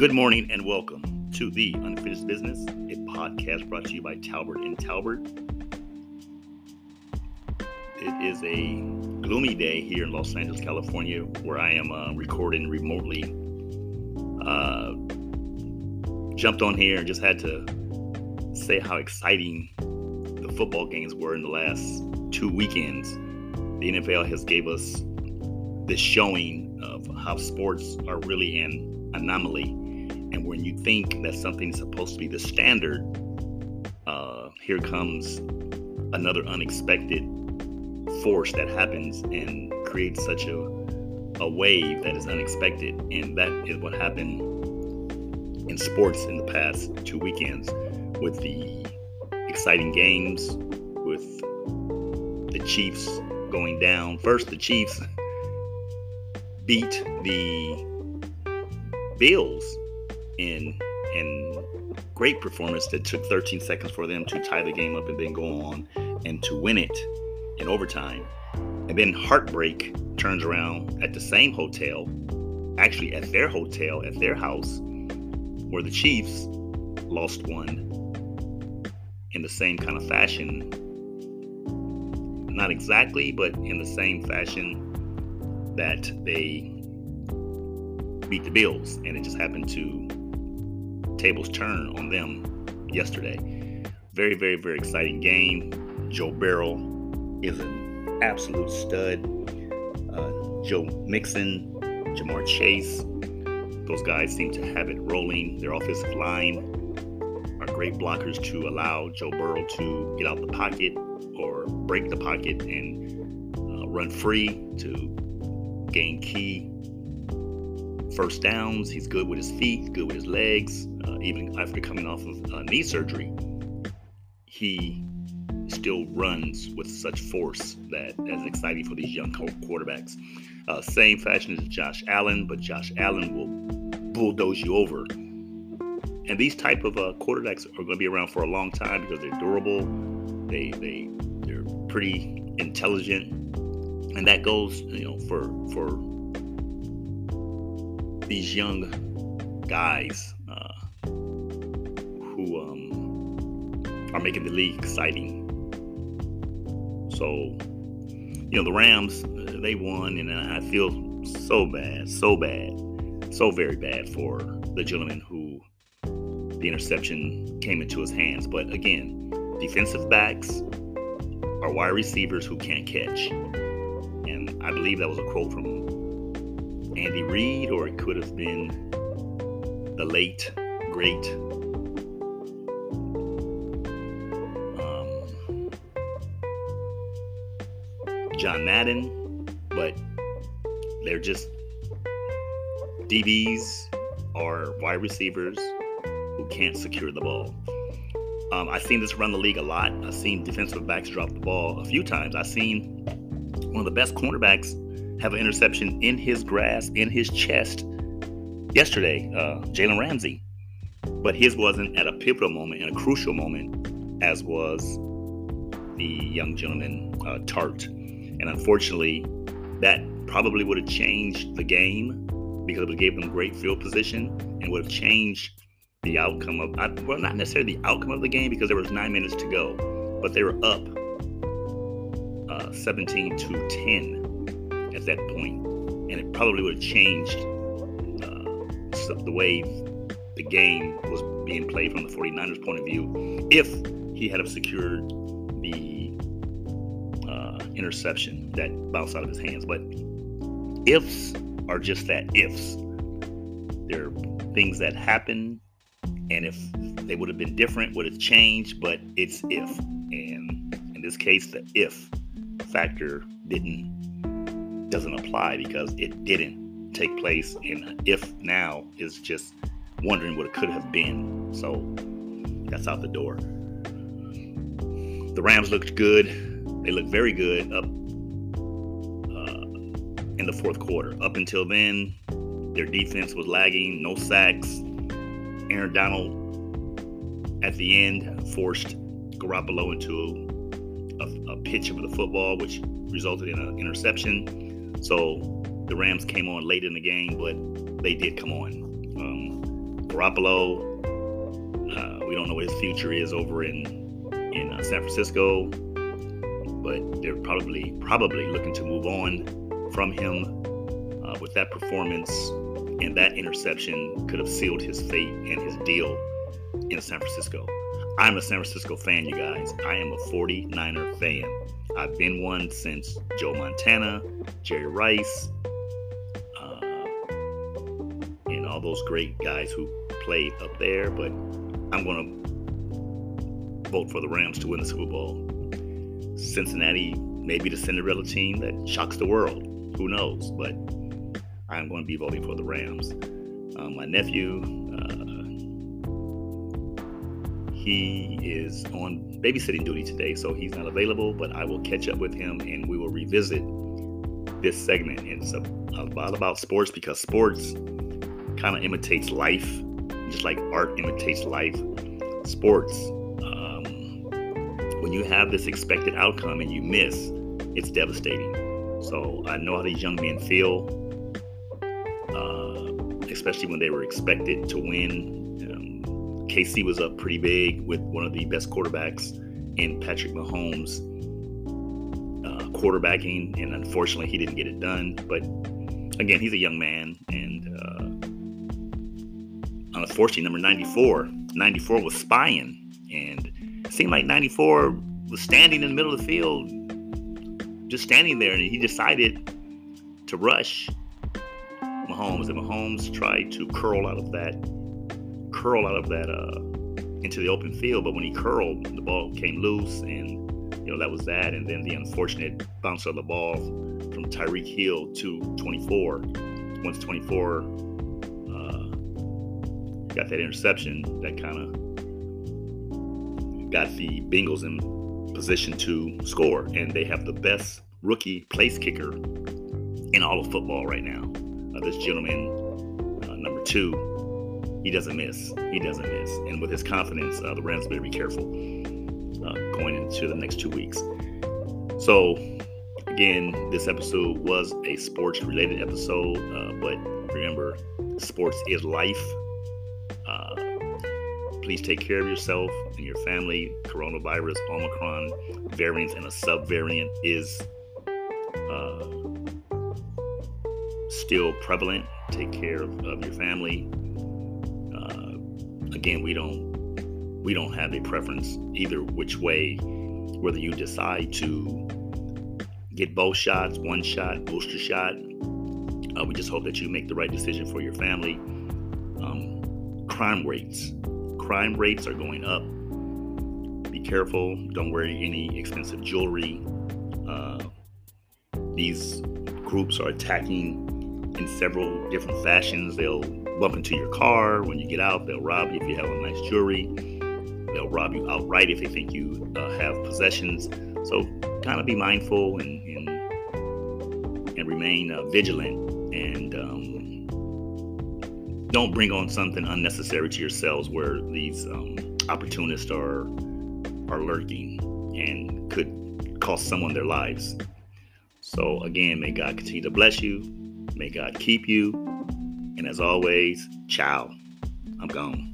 Good morning and welcome to the Unfinished Business, a podcast brought to you by Talbert and Talbert. It is a gloomy day here in Los Angeles, California, where I am uh, recording remotely. Uh, jumped on here and just had to say how exciting the football games were in the last two weekends. The NFL has gave us the showing of how sports are really an anomaly and when you think that something's supposed to be the standard, uh, here comes another unexpected force that happens and creates such a, a wave that is unexpected. And that is what happened in sports in the past two weekends with the exciting games, with the Chiefs going down. First, the Chiefs beat the Bills in in great performance that took 13 seconds for them to tie the game up and then go on and to win it in overtime. And then heartbreak turns around at the same hotel, actually at their hotel, at their house, where the Chiefs lost one in the same kind of fashion. Not exactly, but in the same fashion that they beat the Bills. And it just happened to tables turn on them yesterday. Very, very, very exciting game. Joe Burrow is an absolute stud. Uh, Joe Mixon, Ja'Marr Chase, those guys seem to have it rolling. Their offensive line are great blockers to allow Joe Burrow to get out the pocket or break the pocket and uh, run free to gain key first downs. He's good with his feet, good with his legs. Uh, even after coming off of uh, knee surgery, he still runs with such force that is exciting for these young quarterbacks. Uh, same fashion as Josh Allen, but Josh Allen will bulldoze you over. And these type of uh, quarterbacks are going to be around for a long time because they're durable. They they they're pretty intelligent, and that goes you know for for these young guys uh, who um, are making the league exciting. So, you know, the Rams, they won, and I feel so bad, so bad, so very bad for the gentleman who the interception came into his hands. But again, defensive backs are wide receivers who can't catch. And I believe that was a quote from Andy Reid, or it could have been the late, great um, John Madden, but they're just DBs or wide receivers who can't secure the ball. Um, I've seen this run the league a lot. I've seen defensive backs drop the ball a few times. I've seen one of the best cornerbacks have an interception in his grasp, in his chest yesterday, uh, Jalen Ramsey. But his wasn't at a pivotal moment and a crucial moment, as was the young gentleman, uh, Tartt. And unfortunately, that probably would have changed the game because it would have gave them great field position and would have changed the outcome of, well, not necessarily the outcome of the game because there was nine minutes to go, but they were up uh, 17 to 10 at that point, and it probably would have changed uh, the way the game was being played from the 49ers point of view if he had have secured the uh, interception that bounced out of his hands. But ifs are just that ifs. They're things that happen, and if they would have been different, would have changed, but it's if. And in this case, the if factor didn't doesn't apply because it didn't take place. And if now is just wondering what it could have been. So that's out the door. The Rams looked good. They looked very good up uh, in the fourth quarter. Up until then, their defense was lagging, no sacks. Aaron Donald at the end forced Garoppolo into a, a pitch of the football, which resulted in an interception. So the Rams came on late in the game, but they did come on. Um, Garoppolo, uh, we don't know what his future is over in in uh, San Francisco, but they're probably probably looking to move on from him. Uh, with that performance and that interception, could have sealed his fate and his deal in San Francisco. I'm a San Francisco fan, you guys. I am a 49er fan. I've been one since Joe Montana, Jerry Rice, uh, and all those great guys who played up there. But I'm going to vote for the Rams to win the Super Bowl. Cincinnati may be the Cinderella team that shocks the world. Who knows? But I'm going to be voting for the Rams. Um, my nephew, he is on babysitting duty today, so he's not available, but I will catch up with him and we will revisit this segment. And it's a, a lot about sports because sports kind of imitates life, just like art imitates life. Sports, um, when you have this expected outcome and you miss, it's devastating. So I know how these young men feel, uh, especially when they were expected to win KC was up pretty big with one of the best quarterbacks in Patrick Mahomes uh, quarterbacking, and unfortunately, he didn't get it done. But again, he's a young man, and uh, unfortunately, number 94, 94 was spying, and it seemed like 94 was standing in the middle of the field, just standing there, and he decided to rush Mahomes, and Mahomes tried to curl out of that curl out of that uh, into the open field, but when he curled, the ball came loose, and you know that was that. And then the unfortunate bounce of the ball from Tyreek Hill to 24. Once 24 uh, got that interception, that kind of got the Bengals in position to score, and they have the best rookie place kicker in all of football right now. Uh, this gentleman, uh, number two, he doesn't miss. He doesn't miss. And with his confidence, uh, the Rams better be careful uh, going into the next two weeks. So, again, this episode was a sports related episode, uh, but remember, sports is life. Uh, please take care of yourself and your family. Coronavirus, Omicron variants, and a subvariant is uh, still prevalent. Take care of, of your family again, we don't we don't have a preference either which way, whether you decide to get both shots, one shot, booster shot. Uh, we just hope that you make the right decision for your family. Um, crime rates, crime rates are going up. Be careful. Don't wear any expensive jewelry. Uh, these groups are attacking in several different fashions. They'll bump into your car when you get out. They'll rob you if you have a nice jewelry. They'll rob you outright if they think you uh, have possessions. So kind of be mindful and and, and remain uh, vigilant and um, don't bring on something unnecessary to yourselves where these um, opportunists are are lurking and could cost someone their lives. So again, may God continue to bless you. May God keep you. And as always, ciao. I'm gone.